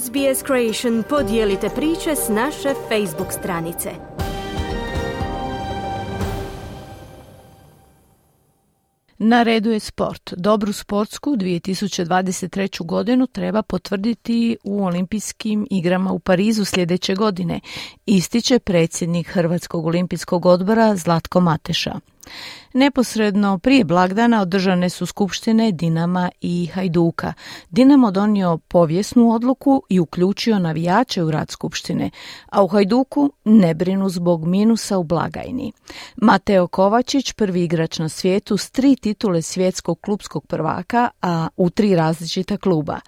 SBS Creation podijelite priče s naše Facebook stranice. Na redu je sport. Dobru sportsku 2023. godinu treba potvrditi u olimpijskim igrama u Parizu sljedeće godine, ističe predsjednik Hrvatskog olimpijskog odbora Zlatko Mateša. Neposredno prije blagdana održane su skupštine Dinama i Hajduka. Dinamo donio povijesnu odluku i uključio navijače u rad skupštine, a u Hajduku ne brinu zbog minusa u blagajni. Mateo Kovačić, prvi igrač na svijetu s tri titule svjetskog klubskog prvaka, a u tri različita kluba.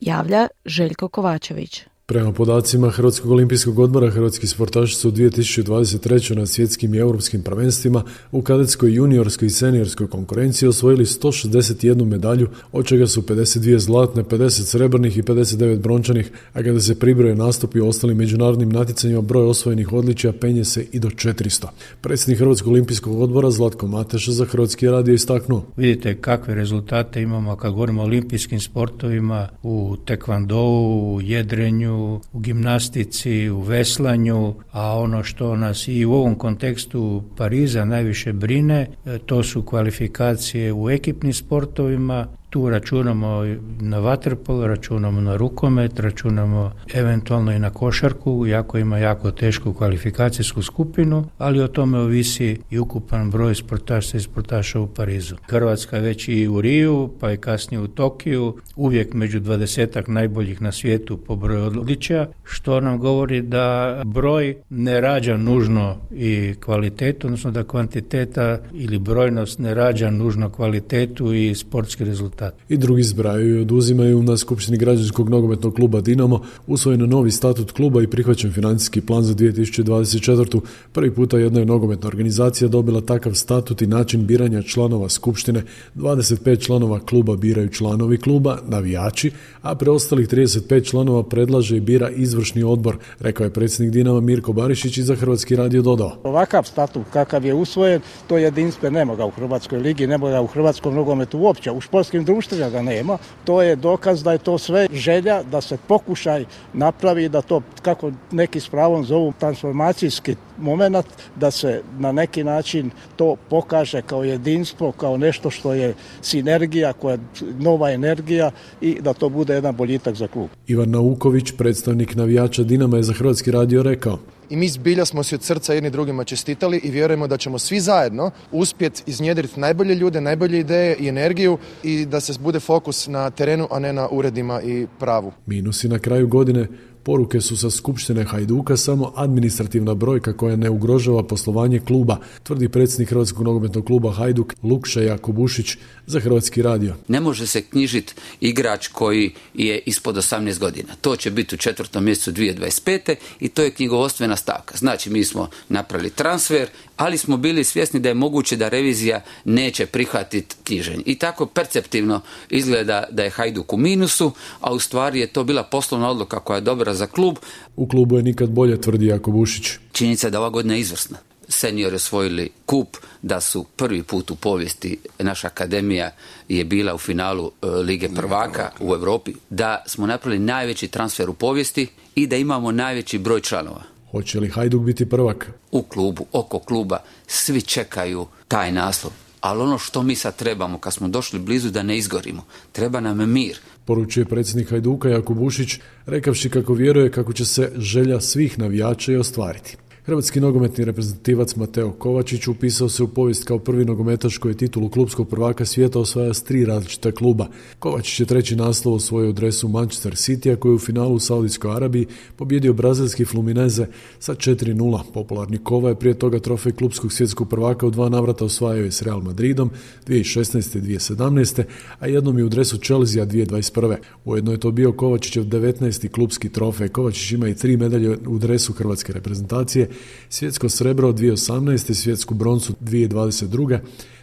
Javlja Željko Kovačević. Prema podacima Hrvatskog olimpijskog odbora, hrvatski sportaši su u 2023. na svjetskim i europskim prvenstvima u kadetskoj, juniorskoj i seniorskoj konkurenciji osvojili 161 medalju, od čega su 52 zlatne, 50 srebrnih i 59 brončanih, a kada se pribroje nastupi u ostalim međunarodnim natjecanjima, broj osvojenih odličja penje se i do 400. Predsjednik Hrvatskog olimpijskog odbora Zlatko Mateša za Hrvatski radio istaknuo. Vidite kakve rezultate imamo kad govorimo o olimpijskim sportovima, u tekvandou, u jedrenju, u gimnastici, u veslanju, a ono što nas i u ovom kontekstu Pariza najviše brine, e, to su kvalifikacije u ekipnim sportovima, tu računamo na vaterpol, računamo na rukomet, računamo eventualno i na košarku, jako ima jako tešku kvalifikacijsku skupinu, ali o tome ovisi i ukupan broj sportaša i sportaša u Parizu. Hrvatska već i u Riju, pa i kasnije u Tokiju, uvijek među dvadesetak najboljih na svijetu po broju odličja, što nam govori da broj ne rađa nužno i kvalitetu, odnosno da kvantiteta ili brojnost ne rađa nužno kvalitetu i sportski rezultat. I drugi zbraju i oduzimaju na Skupštini građanskog nogometnog kluba Dinamo usvojeno novi statut kluba i prihvaćen financijski plan za 2024. Prvi puta jedna je nogometna organizacija dobila takav statut i način biranja članova Skupštine. 25 članova kluba biraju članovi kluba, navijači, a preostalih 35 članova predlaže i bira izvršni odbor, rekao je predsjednik Dinama Mirko Barišić i za Hrvatski radio dodao. Ovakav statut kakav je usvojen, to jedinstve nema ga u Hrvatskoj ligi, nema ga u Hrvatskom nogometu uopće. U športskim društvima ga nema, to je dokaz da je to sve želja da se pokušaj napravi da to, kako neki s pravom zovu, transformacijski moment, da se na neki način to pokaže kao jedinstvo, kao nešto što je sinergija, koja je nova energija i da to bude jedan boljitak za klub. Ivan Nauković, predstavnik navijača Dinama je za Hrvatski radio rekao i mi zbilja smo si od srca jedni drugima čestitali i vjerujemo da ćemo svi zajedno uspjeti iznjedriti najbolje ljude, najbolje ideje i energiju i da se bude fokus na terenu, a ne na uredima i pravu. Minusi na kraju godine Poruke su sa Skupštine Hajduka samo administrativna brojka koja ne ugrožava poslovanje kluba, tvrdi predsjednik Hrvatskog nogometnog kluba Hajduk Lukša Jakobušić za Hrvatski radio. Ne može se knjižiti igrač koji je ispod 18 godina. To će biti u četvrtom mjesecu 2025. i to je knjigovostvena stavka. Znači mi smo napravili transfer, ali smo bili svjesni da je moguće da revizija neće prihvatiti knjiženje. I tako perceptivno izgleda da je Hajduk u minusu, a u stvari je to bila poslovna odluka koja je dobra za klub. U klubu je nikad bolje, tvrdi Jakobušić. Činjenica je da ova godina je izvrsna. Seniori osvojili kup, da su prvi put u povijesti naša akademija je bila u finalu e, Lige prvaka u Europi, da smo napravili najveći transfer u povijesti i da imamo najveći broj članova. Hoće li Hajduk biti prvak? U klubu, oko kluba, svi čekaju taj naslov. Ali ono što mi sad trebamo, kad smo došli blizu da ne izgorimo, treba nam mir. Poručuje predsjednik Hajduka Jakub Bušić, rekavši kako vjeruje kako će se želja svih navijača i ostvariti. Hrvatski nogometni reprezentativac Mateo Kovačić upisao se u povijest kao prvi nogometaš koji je titulu klubskog prvaka svijeta osvaja s tri različita kluba. Kovačić je treći naslov osvojio u dresu Manchester City, a koji je u finalu u Saudijskoj Arabiji pobjedio brazilski Flumineze sa 4-0. Popularni Kova je prije toga trofej klubskog svjetskog prvaka u dva navrata osvajao je s Real Madridom 2016. i 2017. a jednom je u dresu Chelsea 2021. Ujedno je to bio Kovačićev 19. klubski trofej. Kovačić ima i tri medalje u dresu hrvatske reprezentacije svjetsko srebro 2018. svjetsku broncu 2022.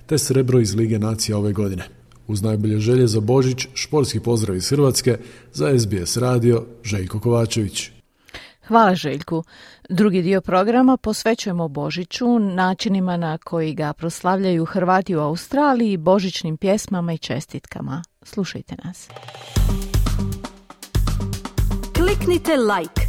te srebro iz Lige nacija ove godine. Uz najbolje želje za Božić, športski pozdrav iz Hrvatske, za SBS radio, Željko Kovačević. Hvala Željku. Drugi dio programa posvećujemo Božiću, načinima na koji ga proslavljaju Hrvati u Australiji, božićnim pjesmama i čestitkama. Slušajte nas. Kliknite like,